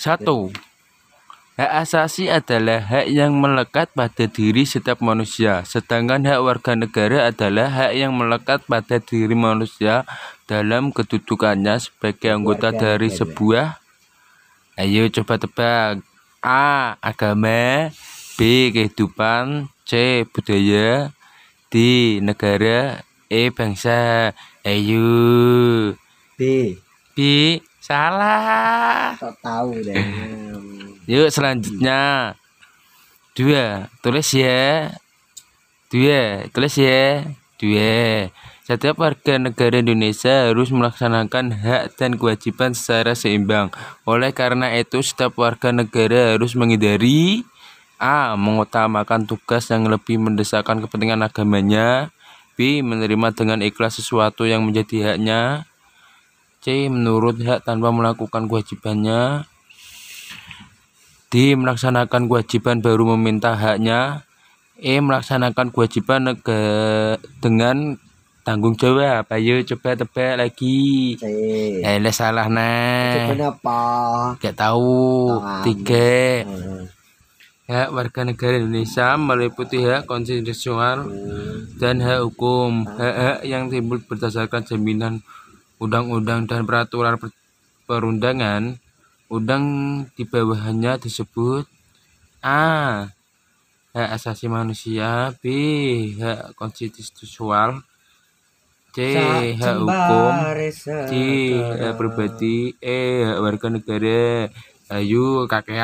Satu, hak asasi adalah hak yang melekat pada diri setiap manusia, sedangkan hak warga negara adalah hak yang melekat pada diri manusia dalam kedudukannya sebagai anggota dari sebuah. Ayo coba tebak. A. Agama B. Kehidupan C. Budaya D. Negara E. Bangsa Ayo B B. Salah tak tahu deh Yuk selanjutnya Dua Tulis ya Dua Tulis ya Dua setiap warga negara Indonesia harus melaksanakan hak dan kewajiban secara seimbang. Oleh karena itu, setiap warga negara harus menghindari A. Mengutamakan tugas yang lebih mendesakkan kepentingan agamanya B. Menerima dengan ikhlas sesuatu yang menjadi haknya C. Menurut hak tanpa melakukan kewajibannya D. Melaksanakan kewajiban baru meminta haknya E. Melaksanakan kewajiban dengan tanggung jawab ayo coba tebak lagi eh lah salah nah kenapa gak tahu Tangan. tiga Hmm. hak warga negara Indonesia meliputi hak konstitusional Hmm. dan hak hukum hak-hak yang timbul berdasarkan jaminan undang-undang dan peraturan per- perundangan undang di bawahnya disebut A. Hak asasi manusia B. Hak konstitusional C. Hak hukum C. Hak pribadi E. Hak warga negara. Ayo kakek